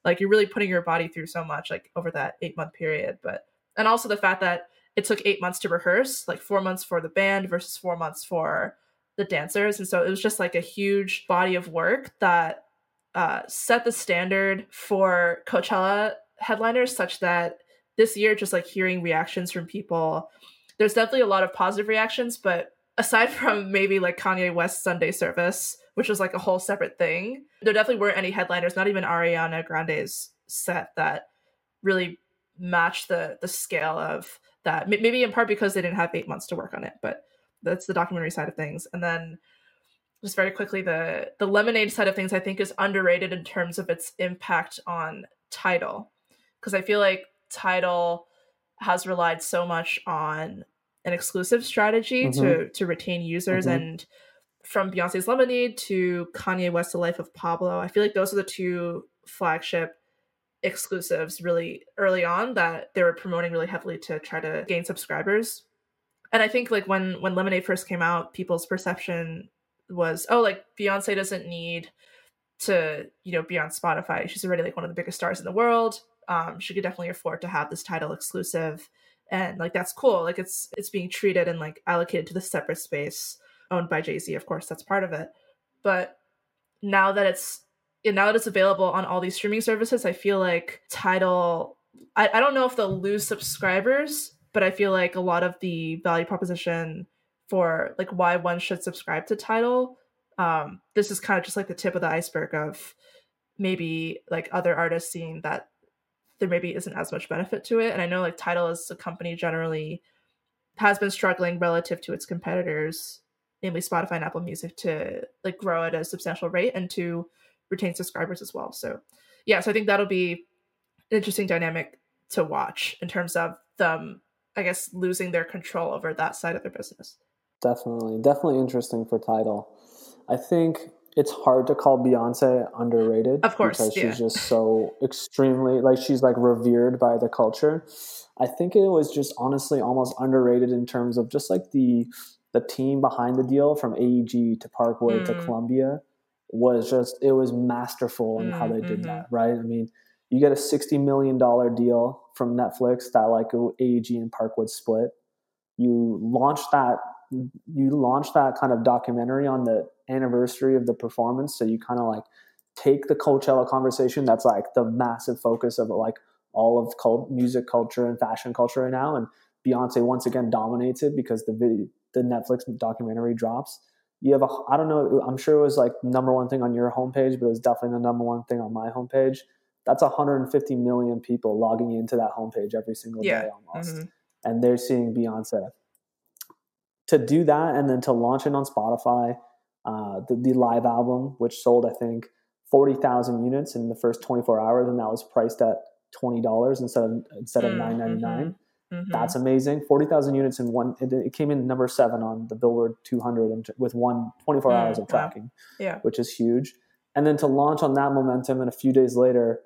like you're really putting your body through so much like over that eight month period. But and also the fact that it took eight months to rehearse like four months for the band versus four months for the dancers. And so it was just like a huge body of work that uh, set the standard for coachella headliners such that this year just like hearing reactions from people there's definitely a lot of positive reactions but aside *laughs* from maybe like kanye west sunday service which was like a whole separate thing there definitely weren't any headliners not even ariana grande's set that really matched the the scale of that maybe in part because they didn't have eight months to work on it but that's the documentary side of things and then just very quickly the the lemonade side of things i think is underrated in terms of its impact on Tidal. because i feel like Tidal has relied so much on an exclusive strategy mm-hmm. to to retain users mm-hmm. and from Beyonce's Lemonade to Kanye West's The Life of Pablo, I feel like those are the two flagship exclusives really early on that they were promoting really heavily to try to gain subscribers. And I think like when when Lemonade first came out, people's perception was, oh, like Beyonce doesn't need to, you know, be on Spotify. She's already like one of the biggest stars in the world um, she could definitely afford to have this Tidal exclusive. And like that's cool. Like it's it's being treated and like allocated to the separate space owned by jay-z of course that's part of it. But now that it's now that it's available on all these streaming services i feel like Tidal I, I don't know if they'll lose subscribers but i feel like a lot of the value proposition for like why one should subscribe to Tidal um this is kind of just like the tip of the iceberg of maybe like other artists seeing that there maybe isn't as much benefit to it. And I know like Tidal as a company generally has been struggling relative to its competitors, namely Spotify and Apple Music, to like grow at a substantial rate and to retain subscribers as well. So yeah, so I think that'll be an interesting dynamic to watch in terms of them, I guess, losing their control over that side of their business. Definitely, definitely interesting for Tidal. I think it's hard to call Beyonce underrated. Of course, because yeah. she's just so extremely like she's like revered by the culture. I think it was just honestly almost underrated in terms of just like the the team behind the deal from AEG to Parkwood mm. to Columbia was just it was masterful in mm, how they did mm-hmm. that, right? I mean, you get a sixty million dollar deal from Netflix that like AEG and Parkwood split. You launch that you launch that kind of documentary on the anniversary of the performance. So you kind of like take the Coachella conversation that's like the massive focus of like all of cult, music culture and fashion culture right now. And Beyonce once again dominates it because the video, the Netflix documentary drops. You have a, I don't know, I'm sure it was like number one thing on your homepage, but it was definitely the number one thing on my homepage. That's 150 million people logging into that homepage every single yeah. day almost. Mm-hmm. And they're seeing Beyonce. To do that and then to launch it on Spotify, uh, the, the live album, which sold, I think, 40,000 units in the first 24 hours, and that was priced at $20 instead of, instead of mm-hmm. 9.99. Mm-hmm. That's amazing. 40,000 units in one, it, it, came in number seven on the Billboard 200 and with one 24 mm, hours of tracking, yeah. which is huge. And then to launch on that momentum and a few days later,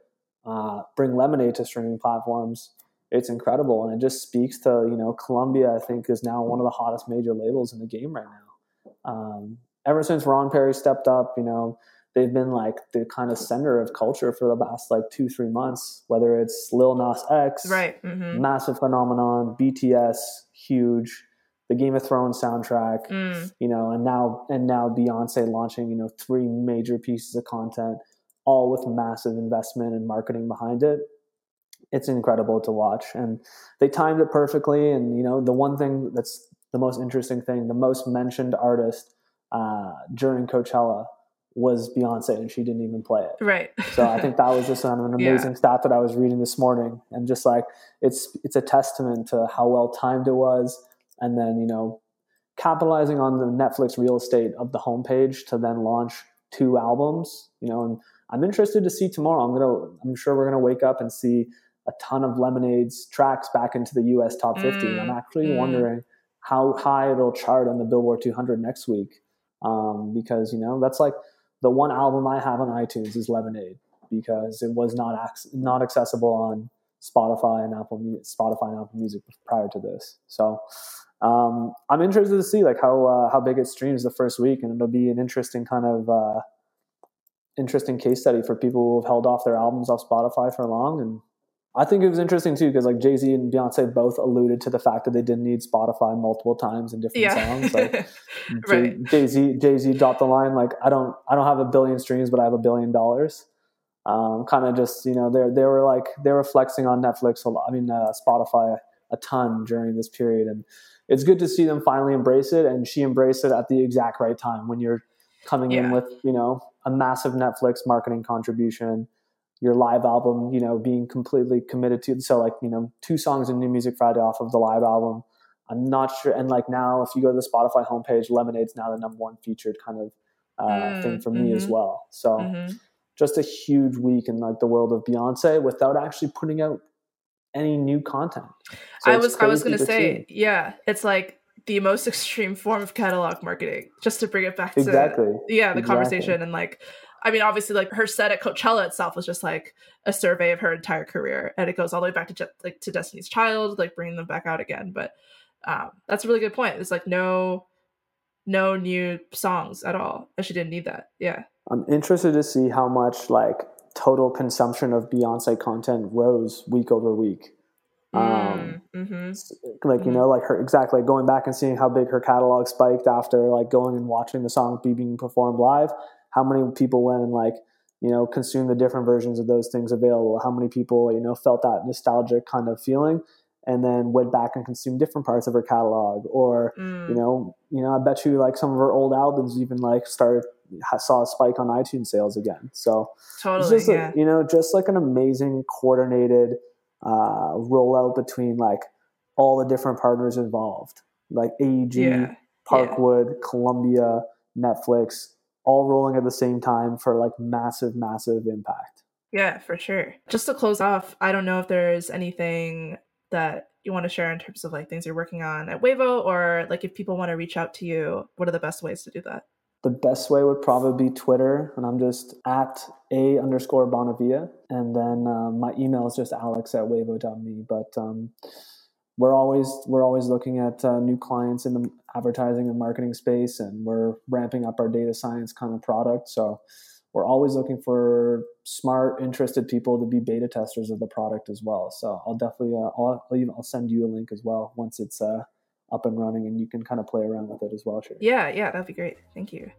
uh, bring Lemonade to streaming platforms, it's incredible. And it just speaks to, you know, Columbia, I think, is now one of the hottest major labels in the game right now. Um, ever since Ron Perry stepped up, you know, they've been like the kind of center of culture for the past like two, three months, whether it's Lil Nas X, right. Mm-hmm. massive phenomenon, BTS, huge, the Game of Thrones soundtrack, mm. you know, and now, and now Beyonce launching, you know, three major pieces of content, all with massive investment and marketing behind it. It's incredible to watch. And they timed it perfectly. And, you know, the one thing that's the most interesting thing, the most mentioned artist uh, during Coachella was Beyonce and she didn't even play it. Right. so I think that was just an *laughs* amazing yeah. stat that I was reading this morning, and just like it's it's a testament to how well timed it was, and then you know capitalizing on the Netflix real estate of the homepage to then launch two albums. You know, and I'm interested to see tomorrow. I'm gonna I'm sure we're gonna wake up and see a ton of Lemonade's tracks back into the U.S. top 50. Mm, I'm actually mm. wondering how high it'll chart on the Billboard 200 next week, um, because you know that's like the one album I have on iTunes is Lemonade because it was not ac- not accessible on Spotify and Apple Spotify and Apple Music prior to this. So um, I'm interested to see like how uh, how big it streams the first week, and it'll be an interesting kind of uh, interesting case study for people who have held off their albums off Spotify for long and I think it was interesting too because like Jay Z and Beyonce both alluded to the fact that they didn't need Spotify multiple times in different yeah. songs. Like *laughs* right. Jay Z, Jay Z dropped the line like I don't, I don't have a billion streams, but I have a billion dollars. Um, kind of just you know they they were like they were flexing on Netflix a lot. I mean uh, Spotify a ton during this period, and it's good to see them finally embrace it. And she embraced it at the exact right time when you're coming yeah. in with you know a massive Netflix marketing contribution your live album, you know, being completely committed to. So like, you know, two songs in New Music Friday off of the live album. I'm not sure. And like now, if you go to the Spotify homepage, Lemonade's now the number one featured kind of uh, mm, thing for mm-hmm. me as well. So mm-hmm. just a huge week in like the world of Beyonce without actually putting out any new content. So I was I was gonna say, see. yeah, it's like the most *laughs* extreme form of catalog marketing. Just to bring it back to exactly, yeah, the exactly. conversation and like I mean, obviously, like her set at Coachella itself was just like a survey of her entire career, and it goes all the way back to Je- like to Destiny's Child, like bringing them back out again. But um, that's a really good point. It's like no, no new songs at all, and she didn't need that. Yeah, I'm interested to see how much like total consumption of Beyonce content rose week over week. Um, mm, mm-hmm. Like, you mm-hmm. know, like her exactly going back and seeing how big her catalog spiked after like going and watching the song be being performed live how many people went and like you know consumed the different versions of those things available how many people you know felt that nostalgic kind of feeling and then went back and consumed different parts of her catalog or mm. you know you know i bet you like some of her old albums even like started saw a spike on itunes sales again so totally just yeah. you know just like an amazing coordinated uh, rollout between like all the different partners involved like aeg yeah. parkwood yeah. columbia netflix all rolling at the same time for like massive, massive impact. Yeah, for sure. Just to close off, I don't know if there's anything that you want to share in terms of like things you're working on at Wavo or like if people want to reach out to you, what are the best ways to do that? The best way would probably be Twitter, and I'm just at a underscore Bonavia, and then um, my email is just alex at wavo.me. But um, we're always we're always looking at uh, new clients in the advertising and marketing space, and we're ramping up our data science kind of product. So we're always looking for smart, interested people to be beta testers of the product as well. So I'll definitely uh, I'll, I'll send you a link as well once it's uh, up and running, and you can kind of play around with it as well. Sure. Yeah, yeah, that'd be great. Thank you.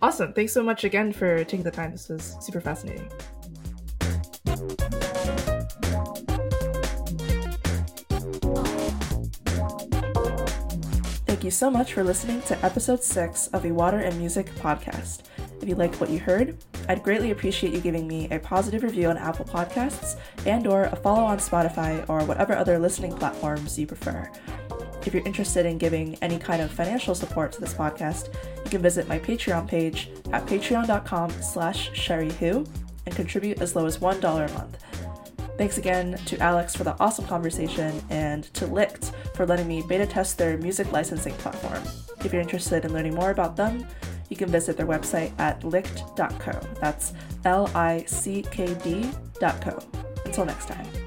Awesome. Thanks so much again for taking the time. This was super fascinating. You so much for listening to episode 6 of a Water and Music podcast. If you liked what you heard, I'd greatly appreciate you giving me a positive review on Apple Podcasts and or a follow on Spotify or whatever other listening platforms you prefer. If you're interested in giving any kind of financial support to this podcast, you can visit my Patreon page at patreon.com slash cheriehu and contribute as low as $1 a month. Thanks again to Alex for the awesome conversation and to Lickd for letting me beta test their music licensing platform. If you're interested in learning more about them, you can visit their website at lickd.co. That's L I C K D.co. Until next time.